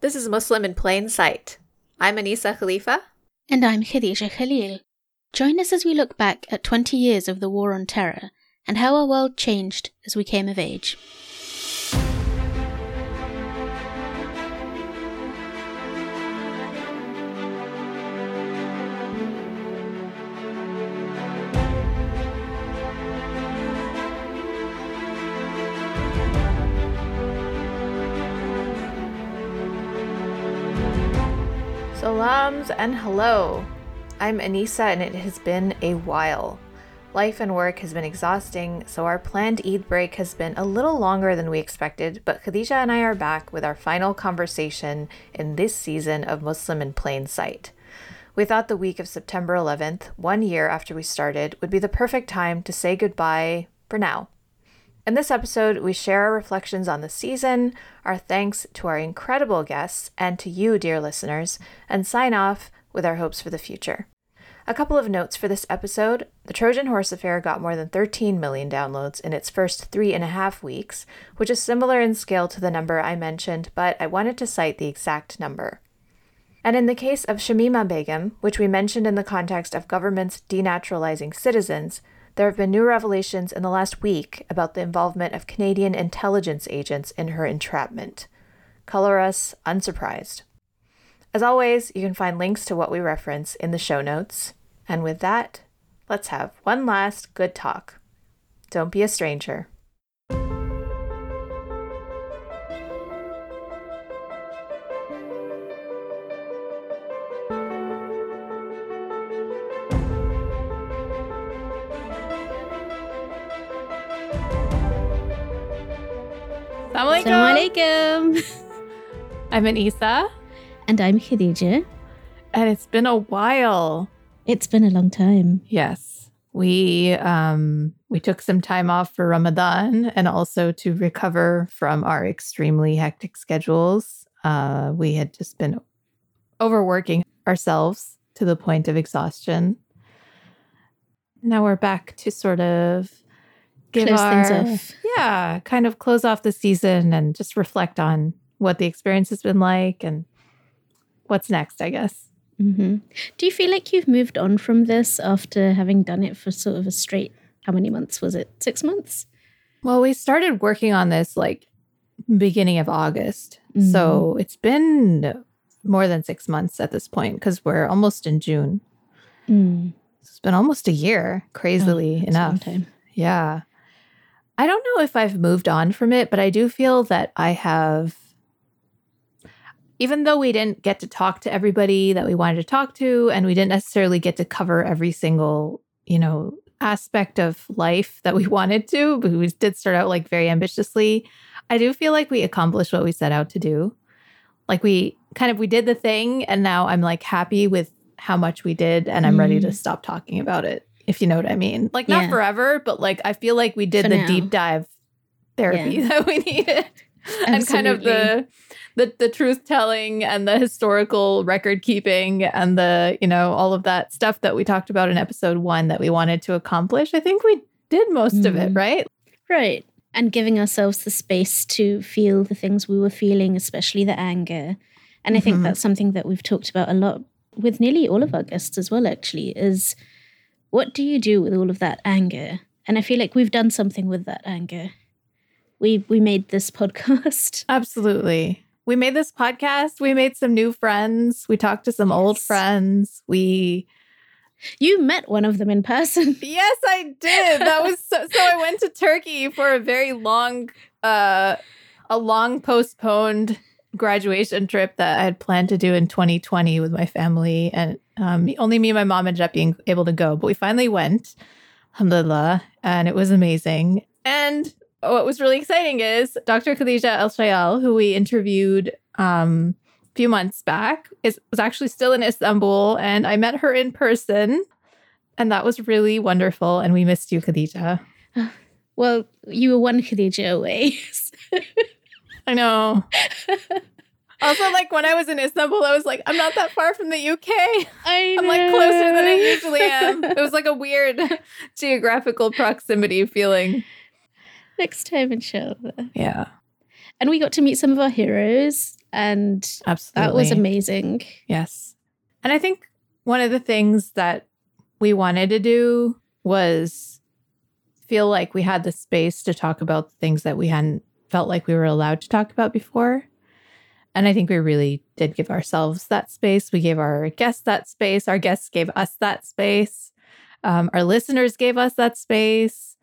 This is Muslim in Plain Sight. I'm Anisa Khalifa. And I'm Khadija Khalil. Join us as we look back at 20 years of the War on Terror and how our world changed as we came of age. Salams and hello. I'm Anisa and it has been a while. Life and work has been exhausting, so our planned Eid break has been a little longer than we expected, but Khadija and I are back with our final conversation in this season of Muslim in Plain Sight. We thought the week of September 11th, one year after we started, would be the perfect time to say goodbye for now. In this episode, we share our reflections on the season, our thanks to our incredible guests, and to you, dear listeners, and sign off with our hopes for the future. A couple of notes for this episode The Trojan Horse Affair got more than 13 million downloads in its first three and a half weeks, which is similar in scale to the number I mentioned, but I wanted to cite the exact number. And in the case of Shamima Begum, which we mentioned in the context of governments denaturalizing citizens, there have been new revelations in the last week about the involvement of Canadian intelligence agents in her entrapment. Color us unsurprised. As always, you can find links to what we reference in the show notes. And with that, let's have one last good talk. Don't be a stranger. I'm Anisa, And I'm Khadija. and it's been a while. It's been a long time. Yes. We um we took some time off for Ramadan and also to recover from our extremely hectic schedules. Uh we had just been overworking ourselves to the point of exhaustion. Now we're back to sort of give Close our things off. yeah, kind of close off the season and just reflect on what the experience has been like and what's next, I guess. hmm Do you feel like you've moved on from this after having done it for sort of a straight, how many months was it? Six months? Well, we started working on this like beginning of August. So it's been more than six months at this point because we're almost in June. Mm. It's been almost a year, crazily Oh, a long enough. Yeah. I don't know if I've moved on from it, but I do feel that I have. Even though we didn't get to talk to everybody that we wanted to talk to, and we didn't necessarily get to cover every single, you know, aspect of life that we wanted to, but we did start out like very ambitiously. I do feel like we accomplished what we set out to do. Like we kind of we did the thing, and now I'm like happy with how much we did, and I'm ready to Mm. stop talking about it. If you know what I mean, like not Yeah. forever, but like I feel like we did For the now. deep dive therapy Yeah. that we needed, and kind of the the the truth telling and the historical record keeping and the you know all of that stuff that we talked about in episode one that we wanted to accomplish. I think we did most of it, Mhm. right? Right. And giving ourselves the space to feel the things we were feeling, especially the anger. And I think Mhm. that's something that we've talked about a lot with nearly all of our guests as well, actually, is what do you do with all of that anger? And I feel like we've done something with that anger. We we made this podcast. Absolutely. We made this podcast. We made some new friends. We talked to some old friends. We You met one of them in person. Yes, I did. That was so, so I went to Turkey for a very long uh a long postponed graduation trip that I had planned to do in 2020 with my family and um only me and my mom ended up being able to go, but we finally went. Alhamdulillah, and it was amazing. And what was really exciting is Dr. Khadija Elshayyal, who we interviewed um a few months back, is was actually still in Istanbul and I met her in person. And that was really wonderful. And we missed you, Khadija. Well, you were one Khadija away. I know. Also, like when I was in Istanbul, I was like, I'm not that far from the UK. I I'm like closer than I usually am. It was like a weird geographical proximity feeling. Next time, inshallah. Yeah. And we got to meet some of our heroes, And Absolutely. that was amazing. Yes. And I think one of the things that we wanted to do was feel like we had the space to talk about things that we hadn't felt like we were allowed to talk about before. And I think we really did give ourselves that space. We gave our guests that space. Our guests gave us that space. Um, our listeners gave us that space.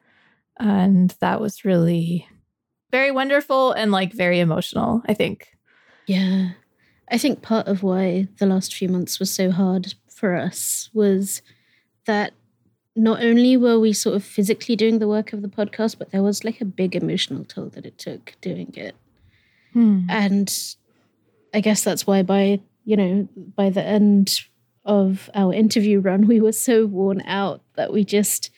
And that was really very wonderful and like very emotional, I think. Yeah. I think part of why the last few months was so hard for us was that not only were we sort of physically doing the work of the podcast, but there was like a big emotional toll that it took doing it. Hmm. And I guess that's why by, you know, by the end of our interview run, we were so worn out that we just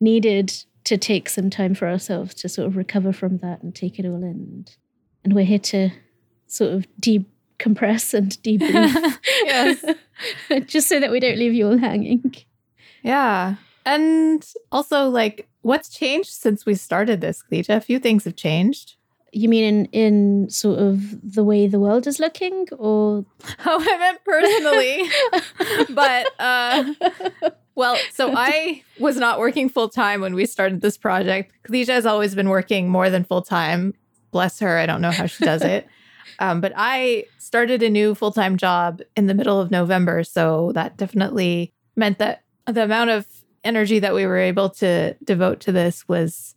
needed to take some time for ourselves to sort of recover from that and take it all in. And we're here to sort of decompress and debrief. Yes. just so that we don't leave you all hanging. Yeah. And also, like, what's changed since we started this, Khadija? A few things have changed. You mean in in sort of the way the world is looking, or Oh, I meant personally. but, uh, well, so I was not working full time when we started this project. Khadija has always been working more than full time. Bless her. I don't know how she does it. Um, but I started a new full time job in the middle of November. So that definitely meant that the amount of energy that we were able to devote to this was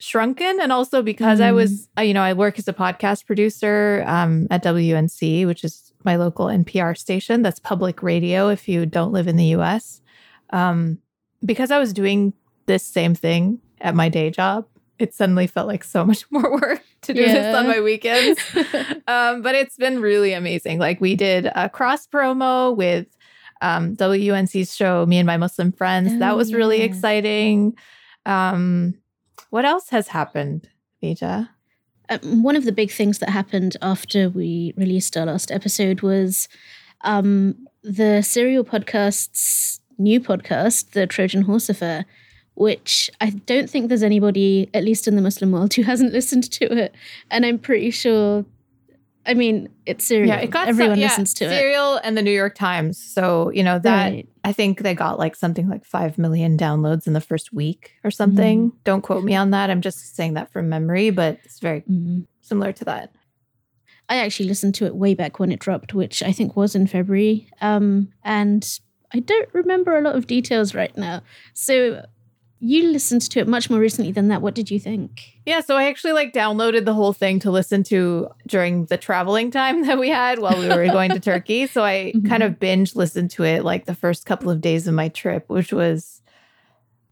shrunken and also because i was uh, you know i work as a podcast producer um, at WUNC which is my local npr station that's public radio if you don't live in the us um, because i was doing this same thing at my day job it suddenly felt like so much more work to do this on my weekends um, but it's been really amazing. Like we did a cross promo with um, WUNC's show, Me and My Muslim Friends. that Oh, was really yeah. exciting. Um, what else has happened, Vija? um, one of the big things that happened after we released our last episode was um, the serial podcast's new podcast, the Trojan Horse Affair, which I don't think there's anybody, at least in the Muslim world, who hasn't listened to it. And I'm pretty sure, I mean, it's serial. Yeah, it got Everyone some, yeah, listens to it. Serial and the New York Times. So you know that Right. I think they got like something like five million downloads in the first week or something. Mm-hmm. Don't quote me on that. I'm just saying that from memory, but it's very Mhm. similar to that. I actually listened to it way back when it dropped, which I think was in February. Um, and I don't remember a lot of details right now. So you listened to it much more recently than that. What did you think? Yeah, so I actually like downloaded the whole thing to listen to during the traveling time that we had while we were going to Turkey. So I Mhm. kind of binge listened to it like the first couple of days of my trip, which was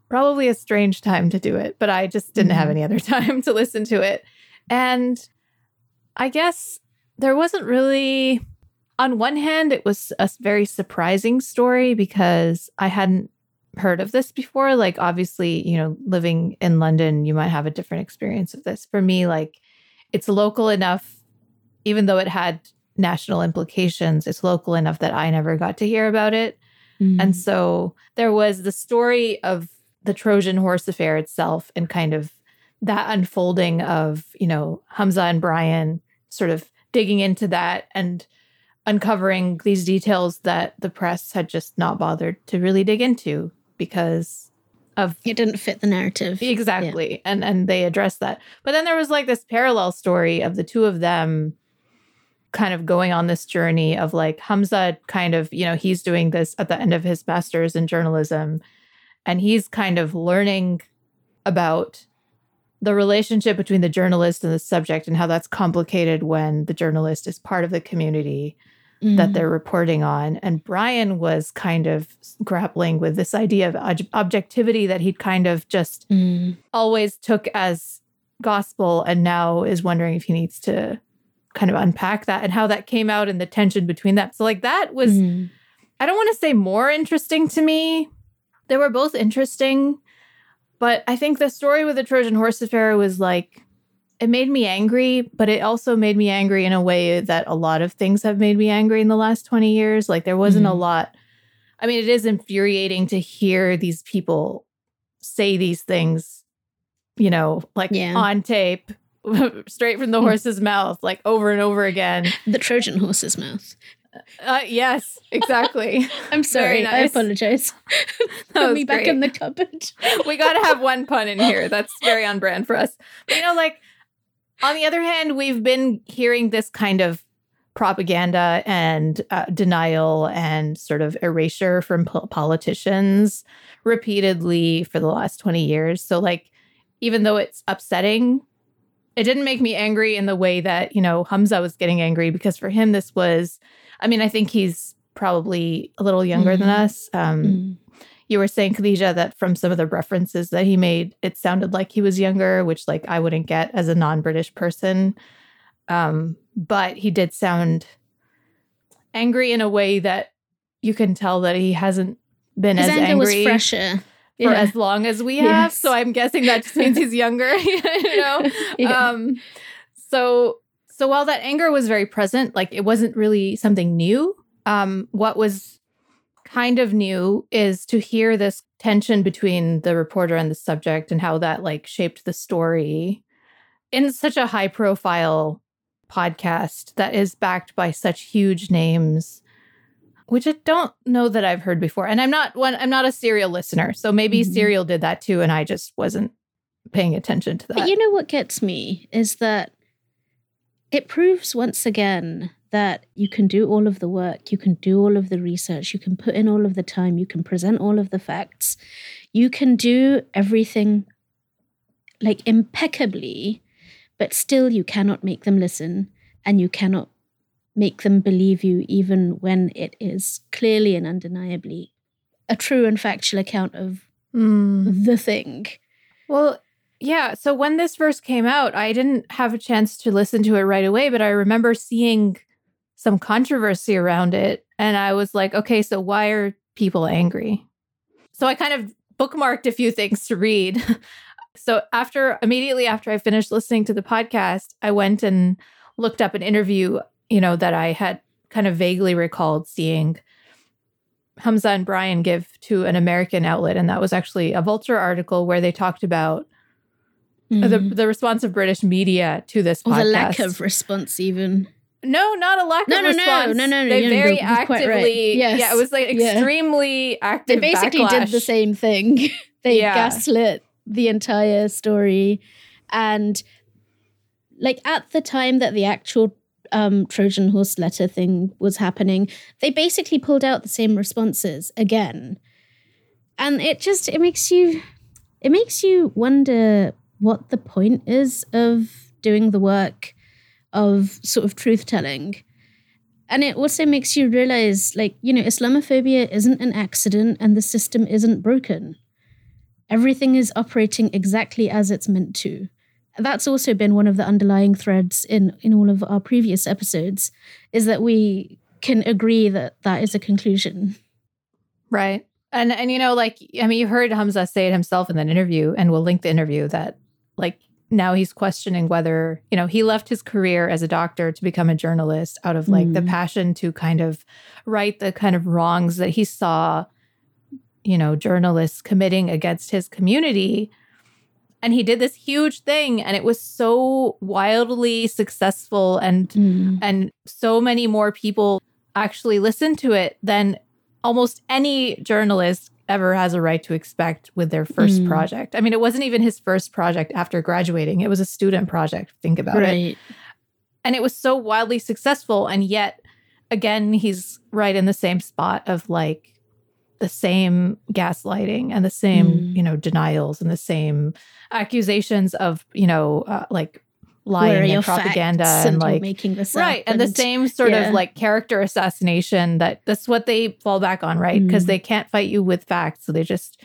probably a strange time to do it, but I just didn't have Mhm. any other time to listen to it. And I guess there wasn't really on one hand it was a very surprising story because I hadn't heard of this before like obviously you know living in london you might have a different experience of this. For me like it's local enough even though it had national implications it's local enough that i never got to hear about it. And mm. so there was the story of the trojan horse affair itself and kind of that unfolding of you know hamza and brian sort of digging into that and uncovering these details that the press had just not bothered to really dig into because of it didn't fit the narrative. exactly. And and they addressed that. But then there was like this parallel story of the two of them kind of going on this journey of like Hamza kind of you know he's doing this at the end of his masters in journalism and he's kind of learning about the relationship between the journalist and the subject and how that's complicated when the journalist is part of the community that Mhm. they're reporting on. And Brian was kind of grappling with this idea of ob- objectivity that he'd kind of just Mm. always took as gospel and now is wondering if he needs to kind of unpack that and how that came out and the tension between that. So, like, that was, Mm. I don't want to say more interesting to me. They were both interesting, but I think the story with the Trojan horse affair was like, it made me angry, but it also made me angry in a way that a lot of things have made me angry in the last 20 years. Like there wasn't a Mhm. lot. I mean, it is infuriating to hear these people say these things, you know, like Yeah. on tape straight from the horse's mouth, like over and over again. The Trojan horse's mouth. Uh, yes, exactly. I'm sorry. I apologize. Put me back great. in the cupboard. we got to have one pun in here. That's very on brand for us. But you know, like on the other hand, we've been hearing this kind of propaganda and uh, denial and sort of erasure from po- politicians repeatedly for the last 20 years. So, like, even though it's upsetting, it didn't make me angry in the way that, you know, Hamza was getting angry because for him, this was, I mean, I think he's probably a little younger than Mhm. us. Um, Mm. You were saying Khadija that from some of the references that he made, it sounded like he was younger, which like I wouldn't get as a non-British person. Um, but he did sound angry in a way that you can tell that he hasn't been His as anger was angry fresher. for Yeah. as long as we have. Yes. So I'm guessing that just means he's younger, you know? Yeah. Um, so so while that anger was very present, like it wasn't really something new. Um, what was kind of new is to hear this tension between the reporter and the subject and how that like shaped the story in such a high profile podcast that is backed by such huge names which I don't know that I've heard before. And I'm not one I'm not a serial listener. So maybe Mhm. serial did that too and I just wasn't paying attention to that. But you know what gets me is that it proves once again that you can do all of the work, you can do all of the research, you can put in all of the time, you can present all of the facts, you can do everything like impeccably, but still you cannot make them listen and you cannot make them believe you even when it is clearly and undeniably a true and factual account of Mm. the thing. Well, yeah. So when this first came out, I didn't have a chance to listen to it right away, but I remember seeing some controversy around it. And I was like, okay, so why are people angry? So I kind of bookmarked a few things to read. so after immediately after I finished listening to the podcast, I went and looked up an interview, you know, that I had kind of vaguely recalled seeing Hamza and Brian give to an American outlet. And that was actually a Vulture article where they talked about the, Mhm. the response of British media to this or podcast. the lack of response, even. No, not a lack No, of no, no, response. no, no, no, They you're- very you're quite right. actively, Yes. yeah, it was like Yeah. extremely They active. basically did the same thing. they Yeah. gaslit the entire story. And like at the time that the actual um, Trojan horse letter thing was happening, they basically pulled out the same responses again. And it just it makes you it makes you wonder what the point is of doing the work of sort of truth telling. And it also makes you realize, like, you know, Islamophobia isn't an accident and the system isn't broken. Everything is operating exactly as it's meant to. That's also been one of the underlying threads in, in all of our previous episodes, is that we can agree that that is a conclusion. Right. And and you know, like I mean, you heard Hamza say it himself in that interview, and we'll link the interview that like now he's questioning whether, you know, he left his career as a doctor to become a journalist out of like the Mm. passion to kind of right the kind of wrongs that he saw, you know, journalists committing against his community. And he did this huge thing and it was so wildly successful and and so many more people actually listen to it than almost any journalist ever has a right to expect with their first Mm. project. I mean, it wasn't even his first project after graduating. It was a student project. Think about it. Right. And it was so wildly successful and yet again he's right in the same spot of like the same gaslighting and the same, Mm. you know, denials and the same accusations of, you know, uh, like lying and propaganda and like making this right up and, the same sort yeah. of like character assassination that that's what they fall back on right because Mm. they can't fight you with facts so they just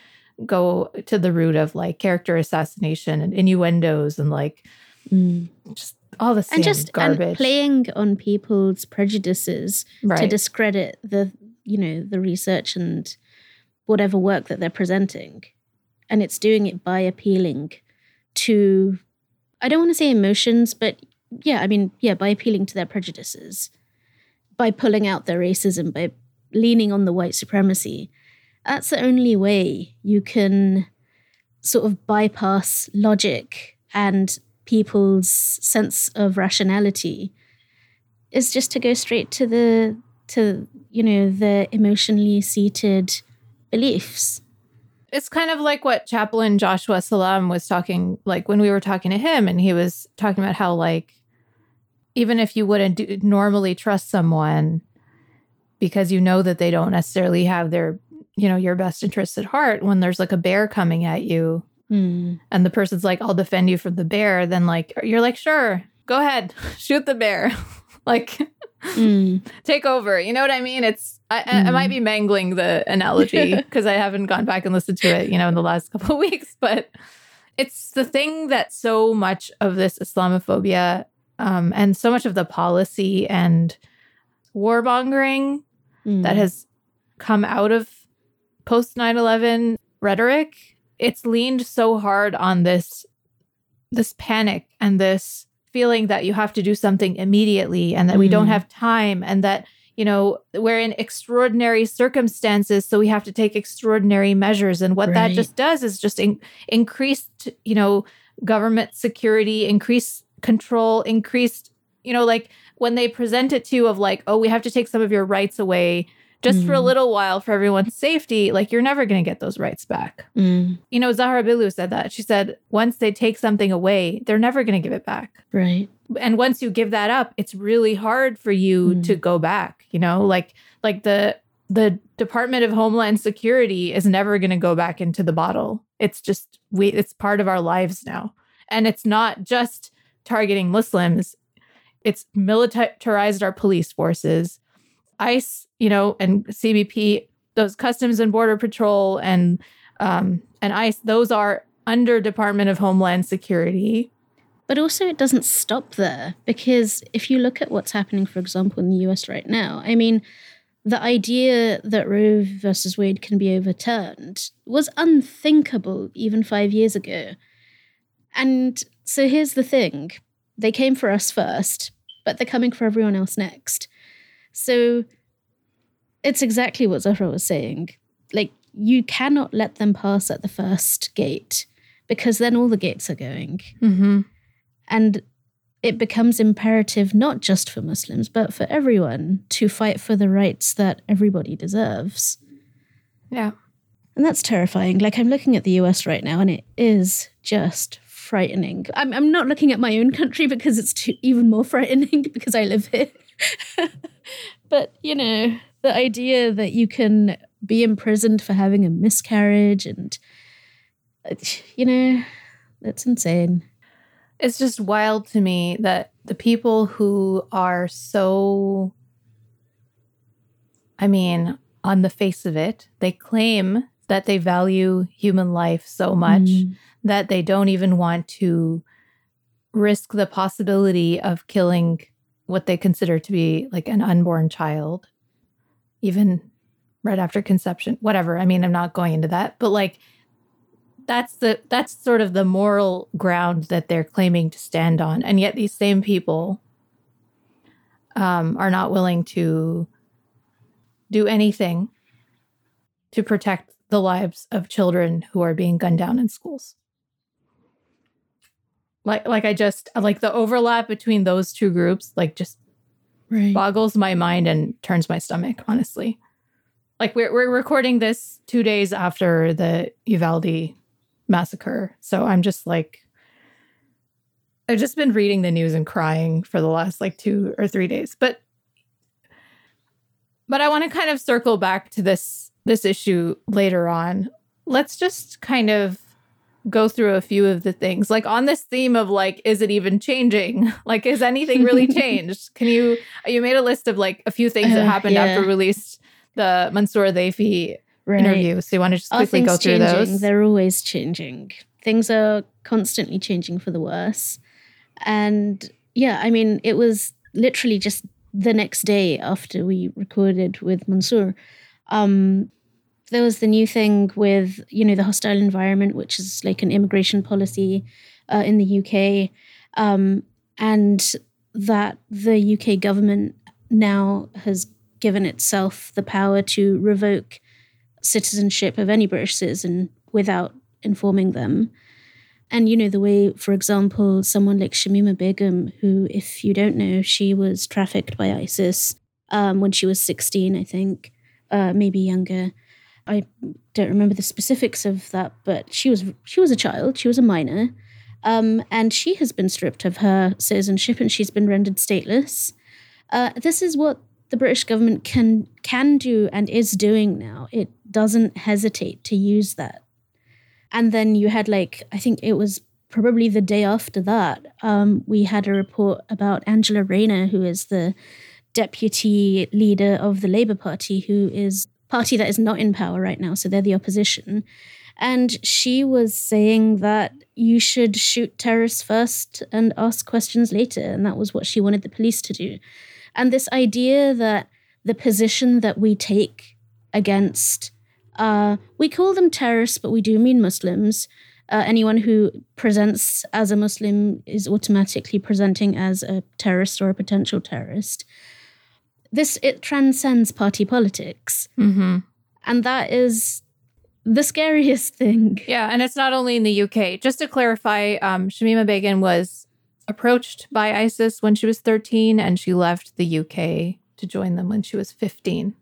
go to the root of like character assassination and innuendos and like Mm. just all the same and just and playing on people's prejudices right to discredit the you know the research and whatever work that they're presenting and it's doing it by appealing to i don't want to say emotions but yeah i mean yeah by appealing to their prejudices by pulling out their racism by leaning on the white supremacy that's the only way you can sort of bypass logic and people's sense of rationality is just to go straight to the to you know the emotionally seated beliefs it's kind of like what chaplain Joshua Salaam was talking like when we were talking to him and he was talking about how like even if you wouldn't do, normally trust someone because you know that they don't necessarily have their you know your best interests at heart when there's like a bear coming at you mm. and the person's like i'll defend you from the bear then like you're like sure go ahead shoot the bear like Mm. take over you know what i mean it's i, I, I might be mangling the analogy because i haven't gone back and listened to it you know in the last couple of weeks but it's the thing that so much of this islamophobia um, and so much of the policy and warmongering Mm. that has come out of post 9-11 rhetoric it's leaned so hard on this this panic and this feeling that you have to do something immediately and that we don't Mm. have time and that you know we're in extraordinary circumstances so we have to take extraordinary measures and what that just does is just in, increased you know government security increased control increased you know like when they present it to you of like oh we have to take some of your rights away just for a Mm. little while for everyone's safety like you're never going to get those rights back. Mm. you know Zahra Billoo said that. She said once they take something away they're never going to give it back. Right. And once you give that up it's really hard for you Mm. to go back you know? Like like the the department of homeland security is never going to go back into the bottle. It's just we it's part of our lives now. And it's not just targeting muslims. It's militarized our police forces ice you know and cbp those customs and border patrol and um and ice those are under department of homeland security But also, it doesn't stop there because if you look at what's happening, for example, in the US right now, I mean, the idea that Roe versus Wade can be overturned was unthinkable even five years ago. And so here's the thing they came for us first, but they're coming for everyone else next. So it's exactly what Zahra was saying. Like, you cannot let them pass at the first gate because then all the gates are going. mm-hmm. And it becomes imperative not just for Muslims, but for everyone to fight for the rights that everybody deserves. yeah And that's terrifying. Like, I'm looking at the US right now, and it is just frightening. I'm, I'm not looking at my own country because it's too, even more frightening because I live here. but, you know, the idea that you can be imprisoned for having a miscarriage and, you know, that's insane. it's just wild to me that the people who are so i mean on the face of it they claim that they value human life so much Mm. that they don't even want to risk the possibility of killing what they consider to be like an unborn child even right after conception whatever. I mean i'm not going into that but like that's the that's sort of the moral ground that they're claiming to stand on. And yet these same people um, are not willing to do anything to protect the lives of children who are being gunned down in schools. Like like i just like the overlap between those two groups like just Right. boggles my mind and turns my stomach honestly. Like we're, we're recording this two days after the uvalde massacre. So i'm just like i've just been reading the news and crying for the last like two or three days. But but i want to kind of circle back to this this issue later on. Let's just kind of go through a few of the things like on this theme of like is it even changing like is anything really changed can you you made a list of like a few things that Uh, happened yeah. after released the Mansoor Adayfi Right. interview so you want to just quickly go through changing? those They're always changing. Things are constantly changing for the worse. And yeah, I mean, it was literally just the next day after we recorded with Mansour. Um, there was the new thing with, you know, the hostile environment, which is like an immigration policy uh, in the UK. Um, and that the UK government now has given itself the power to revoke citizenship of any British citizen without informing them. And, you know, the way, for example, someone like Shamima Begum, who, if you don't know, she was trafficked by ISIS um, when she was 16, I think, uh, maybe younger. I don't remember the specifics of that, but she was she was a child, she was a minor, um, and she has been stripped of her citizenship and she's been rendered stateless. Uh, this is what the British government can can do and is doing now. It doesn't hesitate to use that and then you had like, I think it was probably the day after that, um, we had a report about Angela Rayner, who is the deputy leader of the Labour Party, who is party that is not in power right now, so they're the opposition. And she was saying that you should shoot terrorists first and ask questions later. And that was what she wanted the police to do. And this idea that the position that we take against uh, we call them terrorists, but we do mean Muslims. Uh, anyone who presents as a Muslim is automatically presenting as a terrorist or a potential terrorist. This it transcends party politics, mm-hmm. and that is the scariest thing. Yeah, and it's not only in the UK. Just to clarify, um, Shamima Begum was approached by ISIS when she was 13, and she left the UK to join them when she was 15.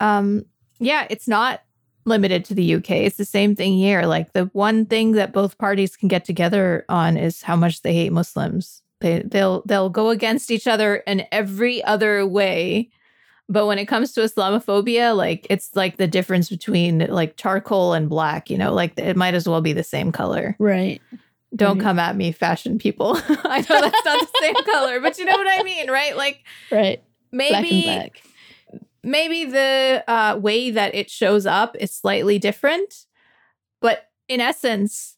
Um, yeah, it's not limited to the UK. It's the same thing here. Like the one thing that both parties can get together on is how much they hate Muslims. They they'll they'll go against each other in every other way. But when it comes to Islamophobia, like it's like the difference between like charcoal and black, you know, like it might as well be the same color. Right. Don't right. come at me, fashion people. I know that's not the same color, but you know what I mean, right? Like Right. Maybe black maybe the uh, way that it shows up is slightly different, but in essence,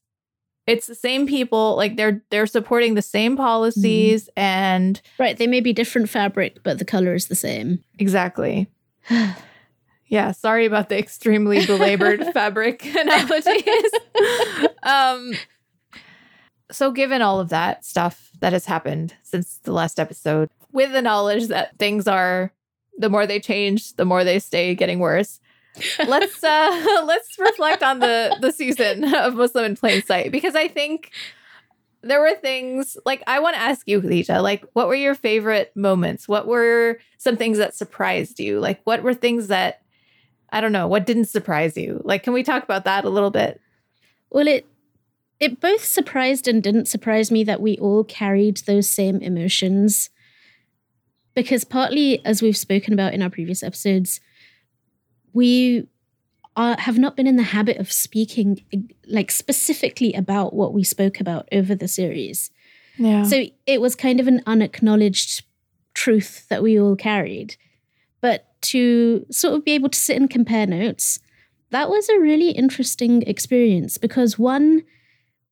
it's the same people. Like they're they're supporting the same policies mm. and right. They may be different fabric, but the color is the same. Exactly. yeah. Sorry about the extremely belabored fabric analogies. um. So, given all of that stuff that has happened since the last episode, with the knowledge that things are the more they change, the more they stay getting worse. Let's uh let's reflect on the the season of Muslim in Plain Sight because I think there were things like I want to ask you, Khadija, like what were your favorite moments? What were some things that surprised you? Like what were things that I don't know, what didn't surprise you? Like can we talk about that a little bit? Well, it it both surprised and didn't surprise me that we all carried those same emotions because partly, as we've spoken about in our previous episodes, we are, have not been in the habit of speaking like specifically about what we spoke about over the series. Yeah. So it was kind of an unacknowledged truth that we all carried. But to sort of be able to sit and compare notes, that was a really interesting experience because one,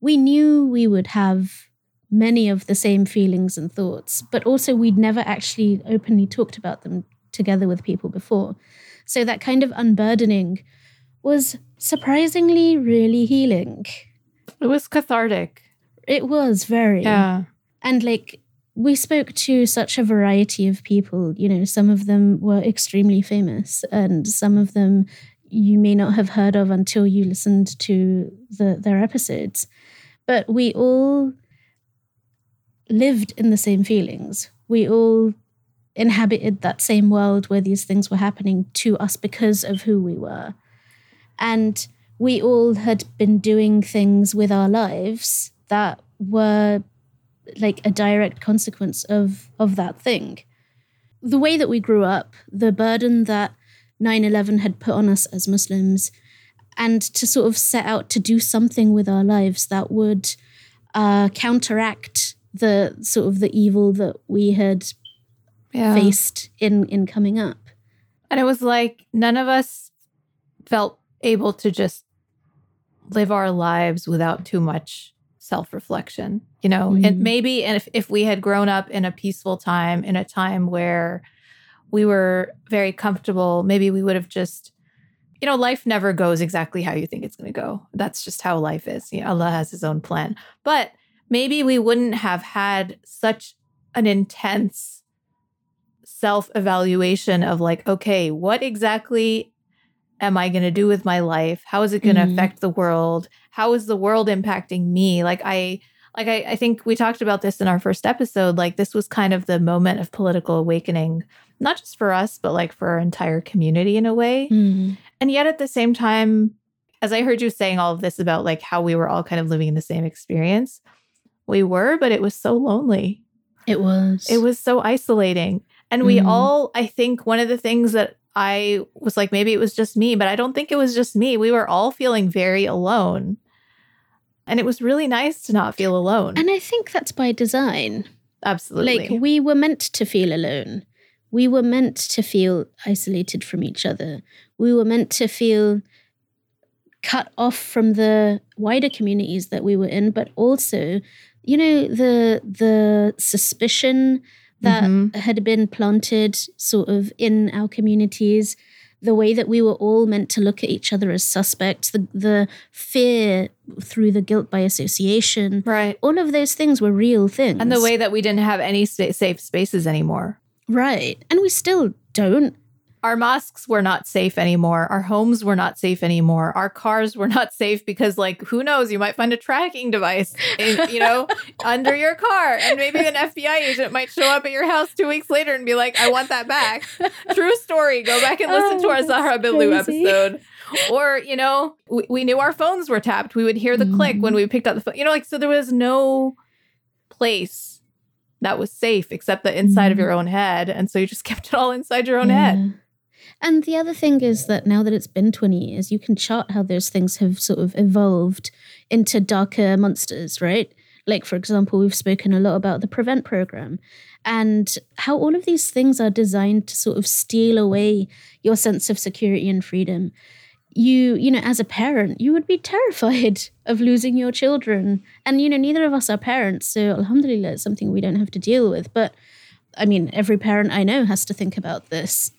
we knew we would have many of the same feelings and thoughts, but also we'd never actually openly talked about them together with people before. So that kind of unburdening was surprisingly really healing. It was cathartic. It was very. Yeah. And like we spoke to such a variety of people, you know, some of them were extremely famous and some of them you may not have heard of until you listened to the their episodes. But we all lived in the same feelings. We all inhabited that same world where these things were happening to us because of who we were. And we all had been doing things with our lives that were like a direct consequence of of that thing. The way that we grew up, the burden that 9/11 had put on us as Muslims and to sort of set out to do something with our lives that would uh, counteract the sort of the evil that we had yeah. faced in in coming up. And it was like none of us felt able to just live our lives without too much self-reflection, you know. Mm. And maybe and if if we had grown up in a peaceful time, in a time where we were very comfortable, maybe we would have just you know, life never goes exactly how you think it's going to go. That's just how life is. You know, Allah has his own plan. But maybe we wouldn't have had such an intense self evaluation of like, okay, what exactly am I going to do with my life? How is it going to Mhm. affect the world? How is the world impacting me? Like I like I, I think we talked about this in our first episode. Like this was kind of the moment of political awakening, not just for us, but like for our entire community in a way. Mm. And yet at the same time, as I heard you saying all of this about like how we were all kind of living in the same experience, we were, but it was so lonely. It was. It was so isolating. And we Mhm. all, I think one of the things that I was like, maybe it was just me, but I don't think it was just me. We were all feeling very alone. And it was really nice to not feel alone. And I think that's by design. Absolutely. Like we were meant to feel alone. We were meant to feel isolated from each other. We were meant to feel cut off from the wider communities that we were in, but also, you know, the the suspicion that Mhm. had been planted sort of in our communities, the way that we were all meant to look at each other as suspects, the the fear through the guilt by association. right. All of those things were real things. And the way that we didn't have any sa- safe spaces anymore. Right. And we still don't. Our mosques were not safe anymore. Our homes were not safe anymore. Our cars were not safe because, like, who knows? You might find a tracking device, in, you know, under your car, and maybe an FBI agent might show up at your house two weeks later and be like, "I want that back." True story. Go back and listen to Oh, our that's Zahra Billoo episode. Or, you know, we, we knew our phones were tapped. We would hear the click Mhm. when we picked up the phone. You know, like, so there was no place that was safe except the inside of Mhm. your own head. And so you just kept it all inside your own head. And the other thing is that now that it's been 20 years, you can chart how those things have sort of evolved into darker monsters, right? Like, for example, we've spoken a lot about the Prevent program and how all of these things are designed to sort of steal away your sense of security and freedom. You, you know, as a parent, you would be terrified of losing your children. And, you know, neither of us are parents. So, alhamdulillah, it's something we don't have to deal with. But I mean, every parent I know has to think about this.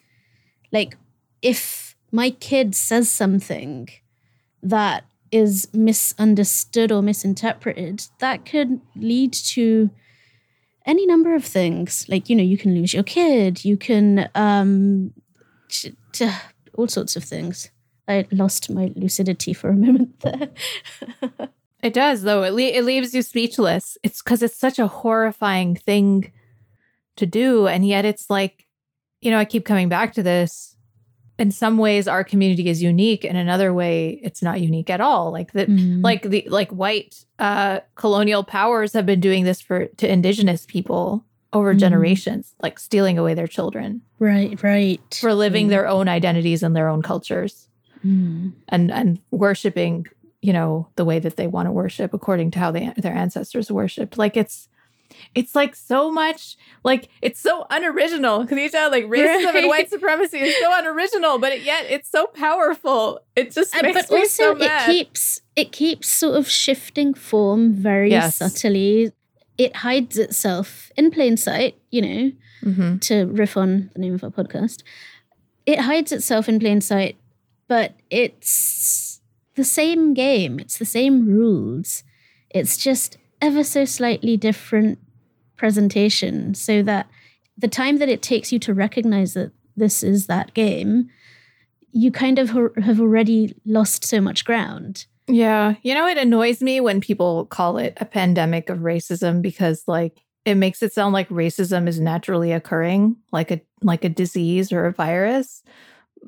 Like, if my kid says something that is misunderstood or misinterpreted, that could lead to any number of things. Like, you know, you can lose your kid, you can, um, t- t- all sorts of things. I lost my lucidity for a moment there. It does, though. It, le- it leaves you speechless. It's because it's such a horrifying thing to do. And yet it's like, you know, I keep coming back to this. In some ways, our community is unique. In another way, it's not unique at all. Like that, Mm. like the like white uh, colonial powers have been doing this for to indigenous people over Mhm. generations, like stealing away their children right, right. for living Mm. their own identities and their own cultures Mm. and and worshiping you know the way that they want to worship according to how they, their ancestors worshipped like it's it's like so much like it's so unoriginal. Because you said like racism and white supremacy is so unoriginal but it, yet it's so powerful. It just Uh, makes but me also so it keeps it keeps sort of shifting form very Yes. subtly. It hides itself in plain sight you know Mhm. to riff on the name of our podcast. It hides itself in plain sight but it's the same game. It's the same rules. It's just ever so slightly different presentation so that the time that it takes you to recognize that this is that game you kind of ha- have already lost so much ground. yeah you know it annoys me when people call it a pandemic of racism because like it makes it sound like racism is naturally occurring like a like a disease or a virus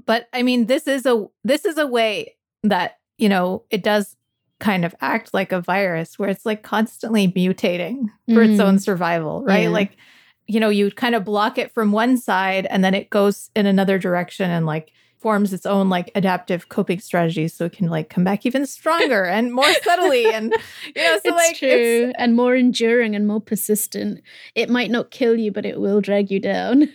but i mean this is a this is a way that you know it does kind of act like a virus where it's like constantly mutating for its own mm. survival right Yeah. like you know you kind of block it from one side and then it goes in another direction and like forms its own like adaptive coping strategies so it can like come back even stronger and more subtly and you know so it's like true it's and more enduring and more persistent. It might not kill you, but it will drag you down.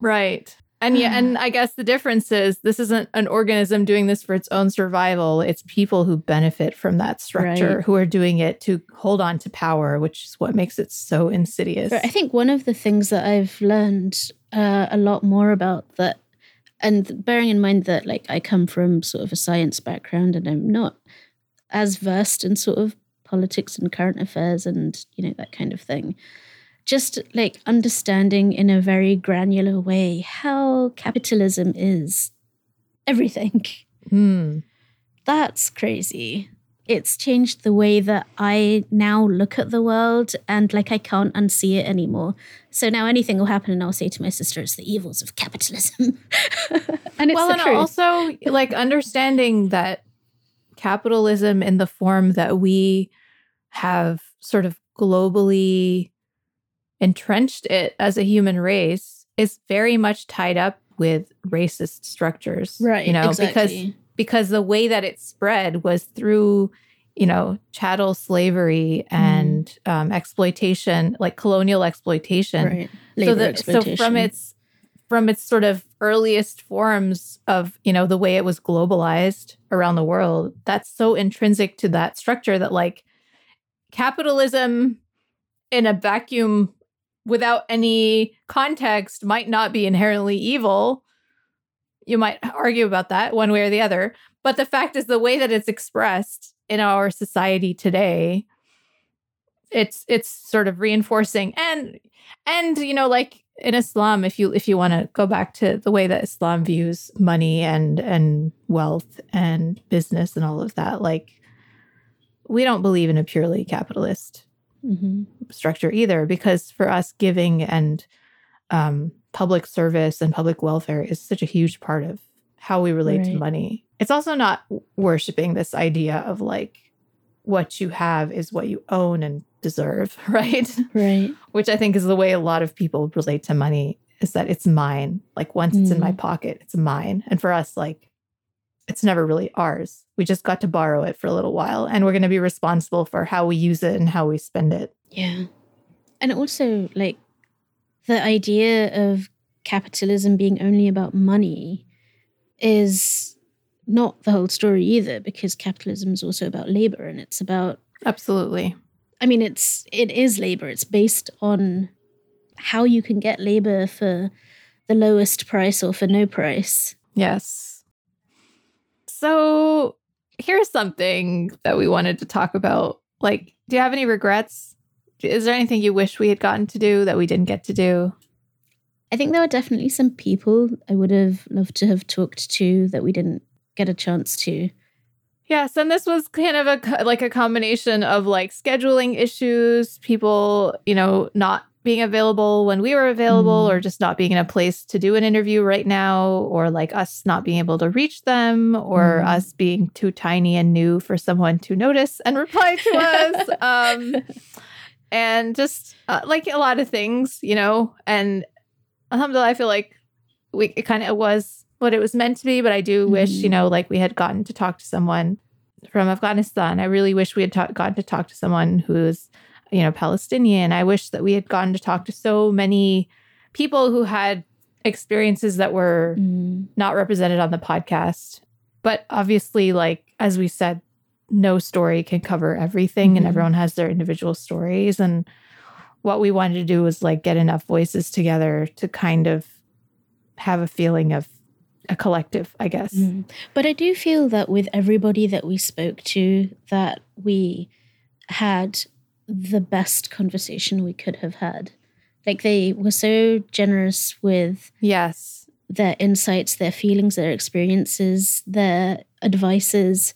Right. And yeah, and I guess the difference is this isn't an organism doing this for its own survival. It's people who benefit from that structure Right. who are doing it to hold on to power, which is what makes it so insidious. But I think one of the things that I've learned uh, a lot more about that, and bearing in mind that like I come from sort of a science background and I'm not as versed in sort of politics and current affairs and you know that kind of thing. Just like understanding in a very granular way how capitalism is everything. Hmm. That's crazy. It's changed the way that I now look at the world and like I can't unsee it anymore. So now anything will happen and I'll say to my sister, it's the evils of capitalism. and it's well, and truth. also like understanding that capitalism in the form that we have sort of globally entrenched it as a human race is very much tied up with racist structures. right. You know, exactly. because because the way that it spread was through you know chattel slavery and um, exploitation like colonial exploitation right. so, Labor the, so from its from its sort of earliest forms of you know the way it was globalized around the world that's so intrinsic to that structure that like capitalism in a vacuum without any context might not be inherently evil. You might argue about that one way or the other but the fact is the way that it's expressed in our society today it's it's sort of reinforcing. And and you know like in islam if you if you want to go back to the way that islam views money and and wealth and business and all of that like we don't believe in a purely capitalist Mhm. structure either because for us giving and um, public service and public welfare is such a huge part of how we relate to money it's also not worshiping this idea of like what you have is what you own and deserve right Right. which i think is the way a lot of people relate to money is that it's mine like once it's in my Mm. pocket it's mine and for us like it's never really ours we just got to borrow it for a little while and we're going to be responsible for how we use it and how we spend it Yeah. And also, like, the idea of capitalism being only about money is not the whole story either, because capitalism is also about labor and it's about, absolutely I mean, it's, it is labor. It's based on how you can get labor for the lowest price or for no price. Yes. So here's something that we wanted to talk about. Like, do you have any regrets? Is there anything you wish we had gotten to do that we didn't get to do? I think there were definitely some people I would have loved to have talked to that we didn't get a chance to. Yes, and this was kind of a like a combination of like scheduling issues, people, you know, not being available when we were available Mm. or just not being in a place to do an interview right now or like us not being able to reach them or Mm. us being too tiny and new for someone to notice and reply to us. Um and just uh, like a lot of things, you know, and alhamdulillah, I feel like we it kind of was what it was meant to be, but I do wish, you Mhm. know, like we had gotten to talk to someone from Afghanistan. I really wish we had ta- gotten to talk to someone who's, you know, Palestinian. I wish that we had gotten to talk to so many people who had experiences that were Mm. not represented on the podcast. But obviously, like as we said, no story can cover everything, and Mhm. everyone has their individual stories. And what we wanted to do was like get enough voices together to kind of have a feeling of a collective, I guess. Mm. But I do feel that with everybody that we spoke to, that we had the best conversation we could have had. Like they were so generous with Yes. their insights, their feelings, their experiences, their advices.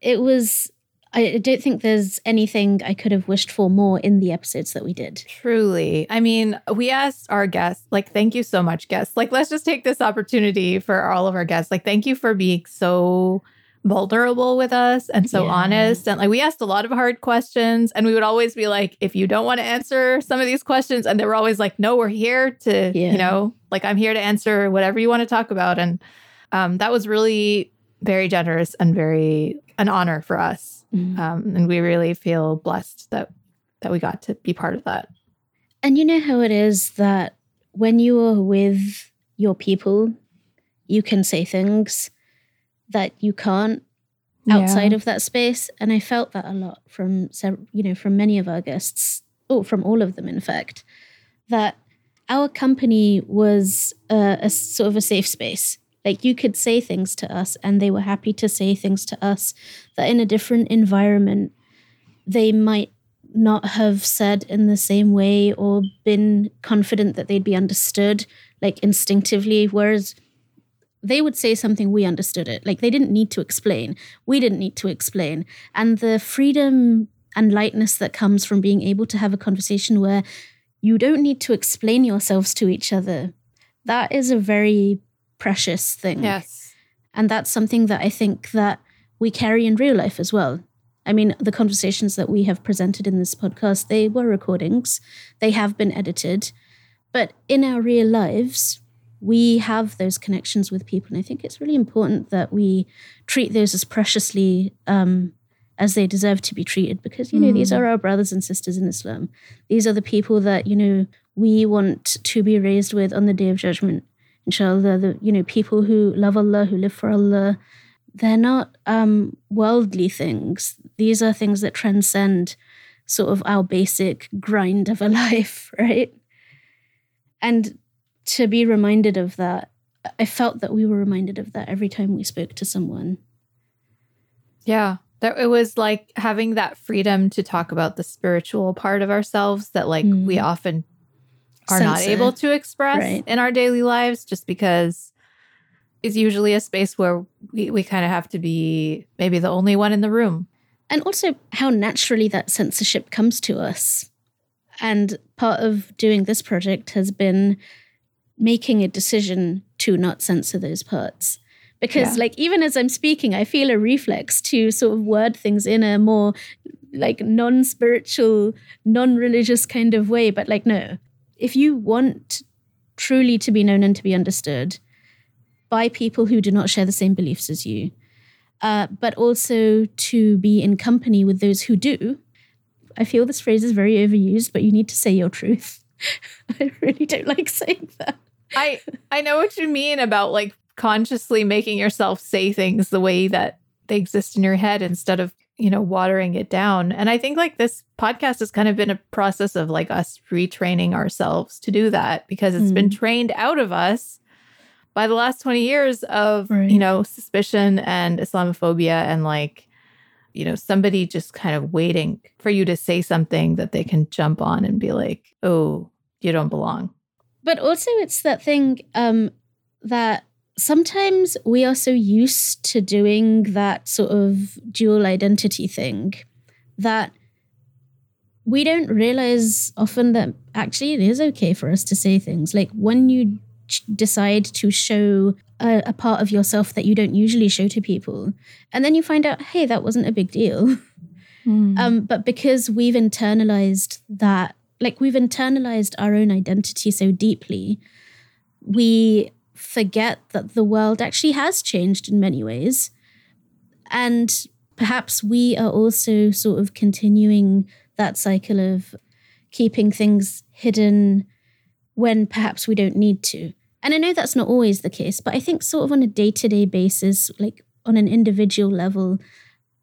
It was. I don't think there's anything I could have wished for more in the episodes that we did. Truly. I mean, we asked our guests, like, thank you so much, guests. Like, let's just take this opportunity for all of our guests. Like, thank you for being so vulnerable with us and so Yeah. honest. And like, we asked a lot of hard questions, and we would always be like, if you don't want to answer some of these questions, and they were always like, no, we're here to, Yeah. you know, like, I'm here to answer whatever you want to talk about. And um, that was really very generous and very an honor for us. Mm. Um, and we really feel blessed that that we got to be part of that. And you know how it is that when you are with your people, you can say things that you can't outside of that space. And I felt that a lot from you know from many of our guests, oh, from all of them, in fact, that our company was uh, a, a sort of a safe space. Like you could say things to us, and they were happy to say things to us that in a different environment they might not have said in the same way or been confident that they'd be understood like instinctively whereas they would say something we understood it. Like they didn't need to explain. We didn't need to explain. And the freedom and lightness that comes from being able to have a conversation where you don't need to explain yourselves to each other that is a very precious thing. Yes. and that's something that i think that we carry in real life as well. I mean the conversations that we have presented in this podcast they were recordings. They have been edited. But in our real lives we have those connections with people. And i think it's really important that we treat those as preciously um, as they deserve to be treated because you know these Mm. are our brothers and sisters in islam. These are the people that you know we want to be raised with on the day of judgment. Inshallah the you know people who love allah who live for allah. They're not um worldly things. These are things that transcend sort of our basic grind of a life right? And to be reminded of that i felt that we were reminded of that every time we spoke to someone Yeah. There, it was like having that freedom to talk about the spiritual part of ourselves that like we Mm. often are not Censor. able to express Right. in our daily lives just because it's usually a space where we, we kind of have to be maybe the only one in the room. and also how naturally that censorship comes to us. And part of doing this project has been making a decision to not censor those parts. Because, Yeah. like, even as I'm speaking, I feel a reflex to sort of word things in a more like non spiritual, non religious kind of way. But, like, no, if you want truly to be known and to be understood by people who do not share the same beliefs as you, uh, but also to be in company with those who do. I feel this phrase is very overused, but you need to say your truth. I really don't like saying that. I I know what you mean about like consciously making yourself say things the way that they exist in your head instead of, you know, watering it down. And I think like this podcast has kind of been a process of like us retraining ourselves to do that because it's been Mm. trained out of us by the last 20 years of, Right. you know, suspicion and Islamophobia and like you know, somebody just kind of waiting for you to say something that they can jump on and be like, "Oh, you don't belong." But also, it's that thing um, that sometimes we are so used to doing that sort of dual identity thing that we don't realize often that actually it is okay for us to say things. Like when you ch- decide to show a, a part of yourself that you don't usually show to people, and then you find out, hey, that wasn't a big deal. Um, but because we've internalized that, like we've internalized our own identity so deeply, we forget that the world actually has changed in many ways. And perhaps we are also sort of continuing that cycle of keeping things hidden when perhaps we don't need to. And I know that's not always the case, but I think sort of on a day to day basis, like on an individual level,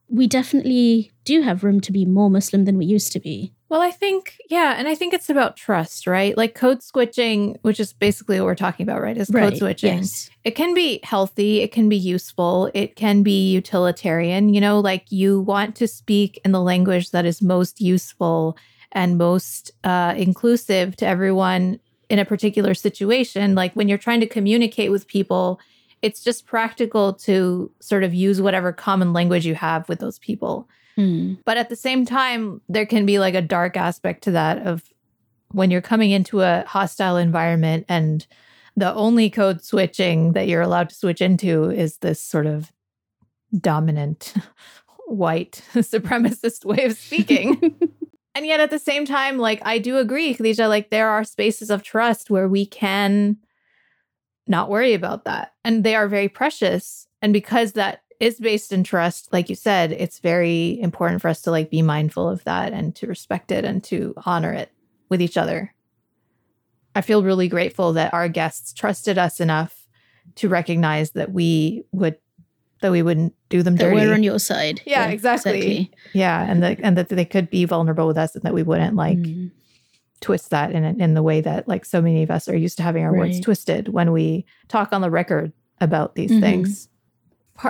we definitely do have room to be more Muslim than we used to be. Well, I think, yeah, and I think it's about trust, right? Like code switching, which is basically what we're talking about, right? Is code switching. Yes. It can be healthy, it can be useful, it can be utilitarian. You know, like you want to speak in the language that is most useful and most uh, inclusive to everyone in a particular situation. Like when you're trying to communicate with people, it's just practical to sort of use whatever common language you have with those people. Hmm. But at the same time, there can be like a dark aspect to that of when you're coming into a hostile environment and the only code switching that you're allowed to switch into is this sort of dominant white supremacist way of speaking. and yet at the same time, like I do agree, Khadija, like there are spaces of trust where we can not worry about that. And they are very precious. And because that is based in trust, like you said, it's very important for us to like be mindful of that and to respect it and to honor it with each other. I feel really grateful that our guests trusted us enough to recognize that we would that we wouldn't do them that dirty. we're on your side. Yeah, exactly. yeah, and that and that they could be vulnerable with us and that we wouldn't like Mm. twist that in in the way that like so many of us are used to having our words twisted when we talk on the record about these Mhm. things.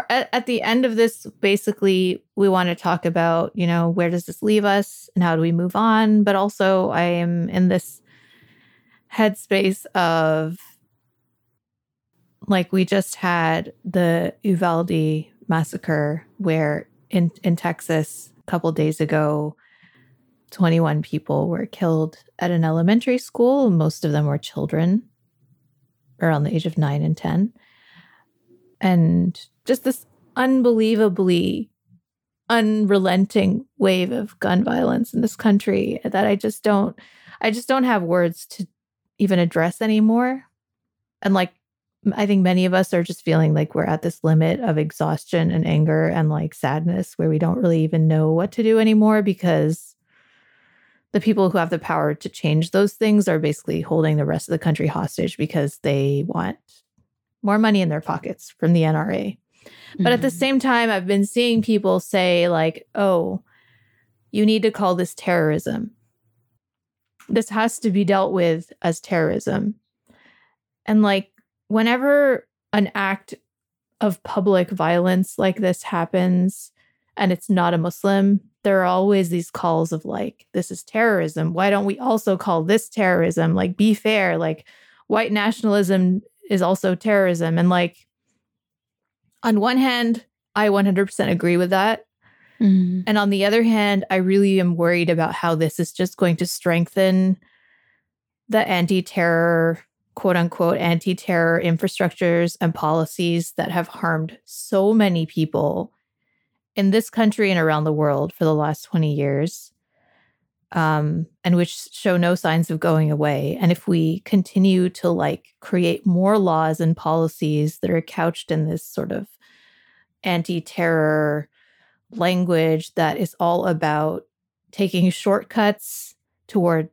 At the end of this, basically, we want to talk about you know where does this leave us and how do we move on. But also, I am in this headspace of like we just had the Uvalde massacre where in in Texas a couple days ago 21 people were killed at an elementary school most of them were children around the age of 9 and 10 and just this unbelievably unrelenting wave of gun violence in this country that I just don't I just don't have words to even address anymore. And like I think many of us are just feeling like we're at this limit of exhaustion and anger and like sadness where we don't really even know what to do anymore because the people who have the power to change those things are basically holding the rest of the country hostage because they want more money in their pockets from the NRA. But at the mm-hmm. same time, I've been seeing people say, like, oh, you need to call this terrorism. This has to be dealt with as terrorism. And like, whenever an act of public violence like this happens and it's not a Muslim, there are always these calls of like, this is terrorism. Why don't we also call this terrorism? Like, be fair. Like, white nationalism is also terrorism. And like, on one hand, I 100% agree with that. Mm-hmm. And on the other hand, I really am worried about how this is just going to strengthen the anti terror, quote unquote, anti terror infrastructures and policies that have harmed so many people in this country and around the world for the last 20 years. Um, and which show no signs of going away. And if we continue to like create more laws and policies that are couched in this sort of anti terror language that is all about taking shortcuts toward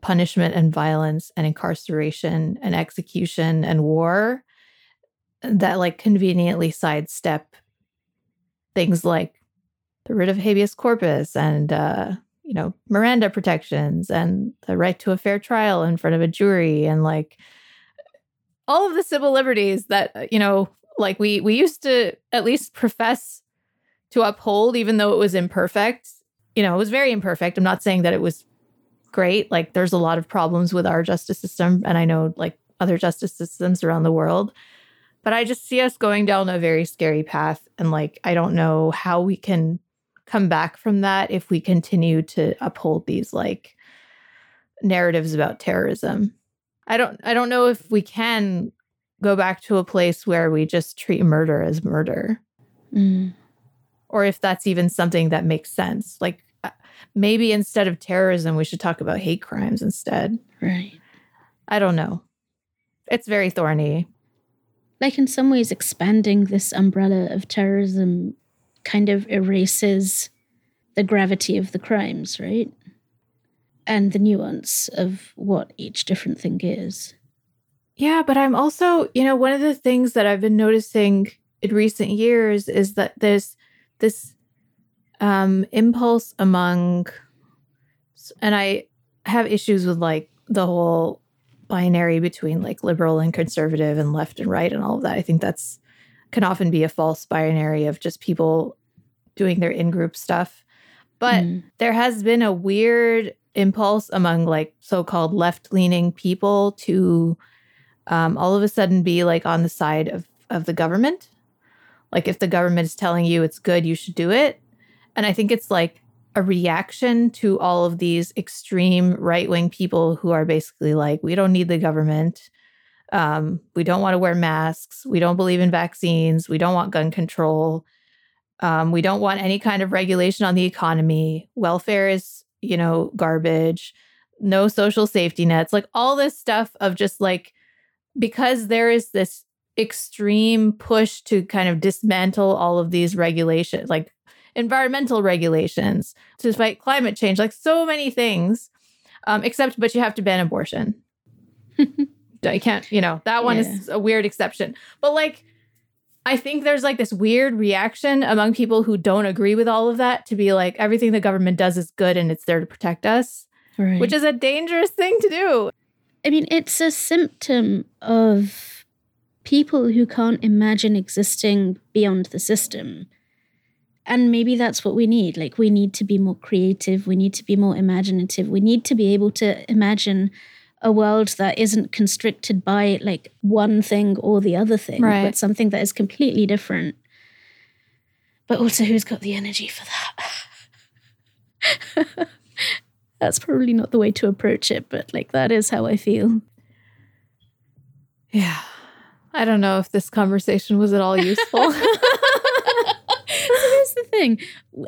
punishment and violence and incarceration and execution and war that like conveniently sidestep things like the writ of habeas corpus and uh, you know Miranda protections and the right to a fair trial in front of a jury and like all of the civil liberties that uh, you know like we we used to at least profess to uphold even though it was imperfect. You know it was very imperfect. I'm not saying that it was great. Like there's a lot of problems with our justice system and i know like other justice systems around the world. But i just see us going down a very scary path and like i don't know how we can come back from that if we continue to uphold these like narratives about terrorism i don't i don't know if we can go back to a place where we just treat murder as murder. Mm. Or if that's even something that makes sense. Like uh, maybe instead of terrorism, we should talk about hate crimes instead. Right. I don't know. It's very thorny. Like, in some ways, expanding this umbrella of terrorism kind of erases the gravity of the crimes, right? And the nuance of what each different thing is. Yeah, but I'm also, you know, one of the things that I've been noticing in recent years is that there's this um, impulse among, and I have issues with like the whole binary between like liberal and conservative and left and right and all of that. I think that's can often be a false binary of just people doing their in group stuff. But mm. there has been a weird impulse among like so called left leaning people to um, all of a sudden be like on the side of, of the government. Like if the government is telling you it's good, you should do it. And I think it's like a reaction to all of these extreme right wing people who are basically like, we don't need the government. Um, we don't want to wear masks. We don't believe in vaccines. We don't want gun control. Um, we don't want any kind of regulation on the economy. Welfare is, you know, garbage. No social safety nets. Like all this stuff of just like because there is this extreme push to kind of dismantle all of these regulations, like environmental regulations to fight climate change, like so many things. Um, except, but you have to ban abortion. I can't, you know, that one yeah. is a weird exception. But like, I think there's like this weird reaction among people who don't agree with all of that to be like, everything the government does is good and it's there to protect us, right. which is a dangerous thing to do. I mean, it's a symptom of people who can't imagine existing beyond the system. And maybe that's what we need. Like, we need to be more creative. We need to be more imaginative. We need to be able to imagine a world that isn't constricted by like one thing or the other thing, Right. but something that is completely different. But also, who's got the energy for that? That's probably not the way to approach it, but like that is how I feel. Yeah. I don't know if this conversation was at all useful. Thing.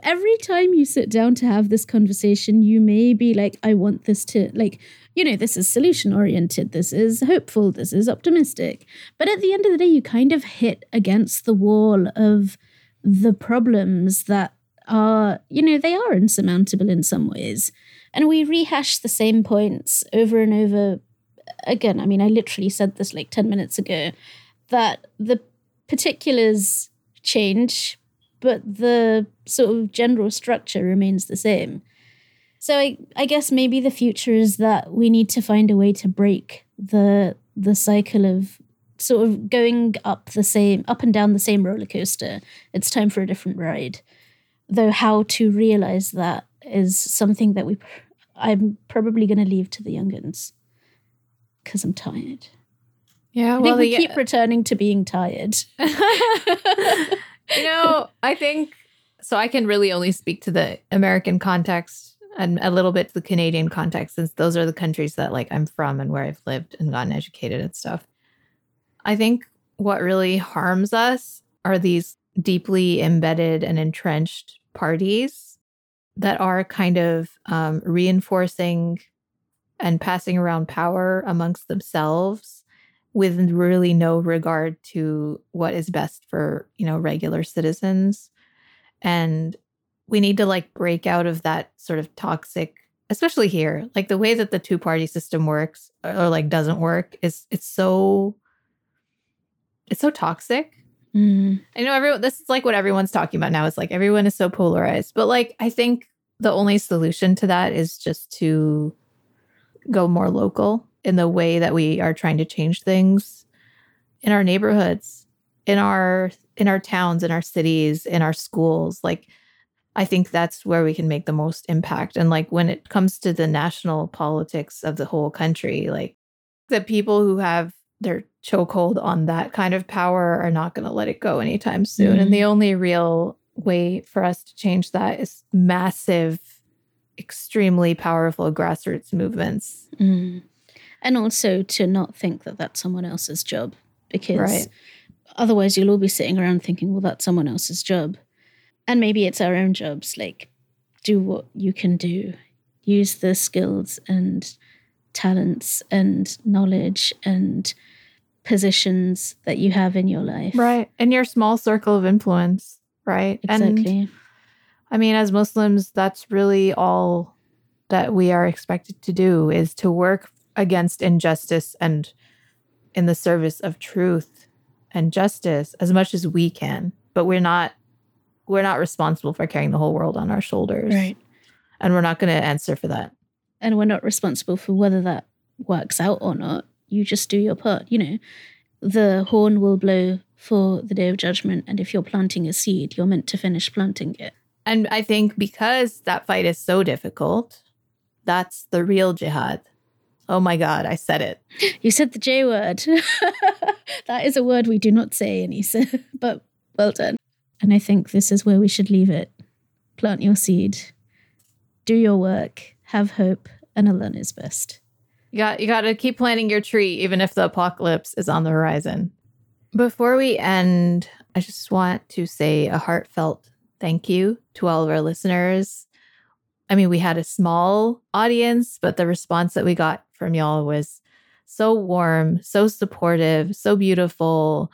Every time you sit down to have this conversation you may be like i want this to like you know this is solution oriented this is hopeful. This is optimistic. But at the end of the day you kind of hit against the wall of the problems that are you know they are insurmountable in some ways. And we rehash the same points over and over again i mean i literally said this like 10 minutes ago that the particulars change but the sort of general structure remains the same. So I, I guess maybe the future is that we need to find a way to break the the cycle of sort of going up the same up and down the same roller coaster. It's time for a different ride. Though how to realize that is something that we I'm probably going to leave to the youngins because I'm tired. yeah. I think Well, we the, keep returning to being tired. you know, I think so. I can really only speak to the American context and a little bit to the Canadian context, since those are the countries that like I'm from and where I've lived and gotten educated and stuff. I think what really harms us are these deeply embedded and entrenched parties that are kind of um, reinforcing and passing around power amongst themselves with really no regard to what is best for you know regular citizens and we need to like break out of that sort of toxic especially here like the way that the two party system works or like doesn't work is it's so it's so toxic Mm. I know everyone this is like what everyone's talking about now. It's like everyone is so polarized. But like I think the only solution to that is just to go more local in the way that we are trying to change things in our neighborhoods, in our in our towns, in our cities, in our schools. Like I think that's where we can make the most impact. And like when it comes to the national politics of the whole country, like the people who have their chokehold on that kind of power are not going to let it go anytime soon. And the only real way for us to change that is massive, extremely powerful grassroots movements. Mm. And also to not think that that's someone else's job because Right. otherwise you'll all be sitting around thinking, well, that's someone else's job. And maybe it's our own jobs. Like, do what you can do, use the skills and talents and knowledge and positions that you have in your life. Right. In your small circle of influence. Right. And Exactly. I mean, as Muslims, that's really all that we are expected to do is to work against injustice and in the service of truth and justice as much as we can. But we're not we're not responsible for carrying the whole world on our shoulders. right. And we're not going to answer for that. and we're not responsible for whether that works out or not. You just do your part. You know, the horn will blow for the day of judgment, and if you're planting a seed, you're meant to finish planting it. And I think because that fight is so difficult, that's the real jihad. Oh my God, I said it. You said the J word. that is a word we do not say, Anisa, but well done. And I think this is where we should leave it. Plant your seed, do your work, have hope, and Allah is best. You got you got to keep planting your tree even if the apocalypse is on the horizon. Before we end, I just want to say a heartfelt thank you to all of our listeners. I mean, we had a small audience, but the response that we got from y'all was so warm, so supportive, so beautiful.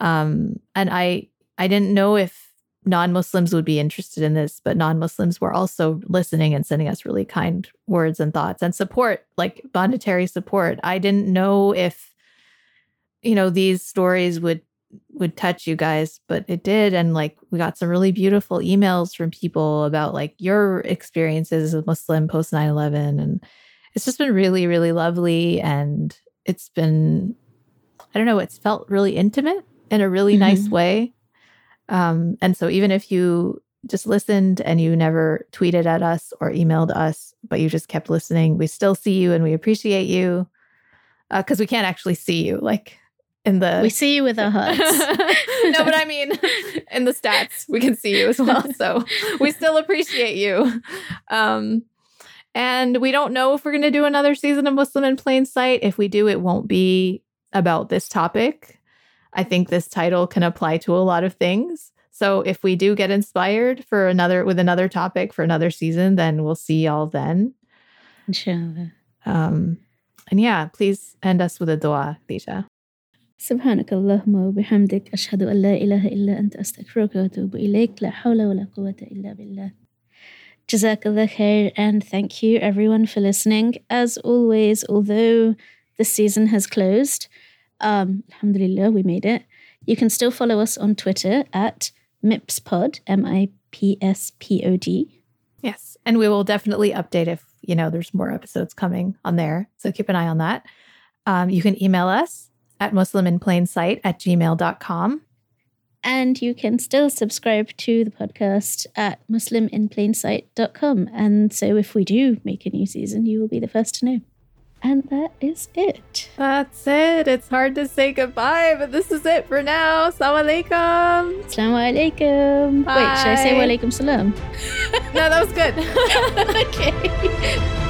Um, and I I didn't know if non-Muslims would be interested in this, but non-Muslims were also listening and sending us really kind words and thoughts and support, like monetary support. I didn't know if you know these stories would would touch you guys, but it did and like we got some really beautiful emails from people about like your experiences as a Muslim post 9/11 and it's just been really really lovely and it's been I don't know, it's felt really intimate in a really nice Mhm. way. Um, and so even if you just listened and you never tweeted at us or emailed us, but you just kept listening, we still see you and we appreciate you because uh, we can't actually see you. Like in the we see you with our hearts. no, but I mean in the stats we can see you as well. So we still appreciate you. Um, and we don't know if we're going to do another season of Muslim in Plain Sight. If we do, it won't be about this topic. I think this title can apply to a lot of things. So if we do get inspired for another with another topic for another season, then we'll see y'all then. Inshallah. Um, and yeah, please end us with a dua, Bisha. سبحانك اللهم وبحمدك أشهد أن لا إله إلا أنت أستغفرك وأتوب إليك لا حول ولا قوة إلا بالله Jazakallah khair and thank you everyone for listening. As always, although the season has closed, um, alhamdulillah, we made it. You can still follow us on Twitter at MIPSPod, M I P S P O D. Yes. And we will definitely update if, you know, there's more episodes coming on there. So keep an eye on that. Um, you can email us at musliminplainsight at gmail.com. And you can still subscribe to the podcast at musliminplainsight.com. And so if we do make a new season, you will be the first to know. And that is it. That's it. It's hard to say goodbye, but this is it for now. Assalamu alaikum. Assalamu alaikum. Wait, should I say wa alaikum salam? no, that was good. okay.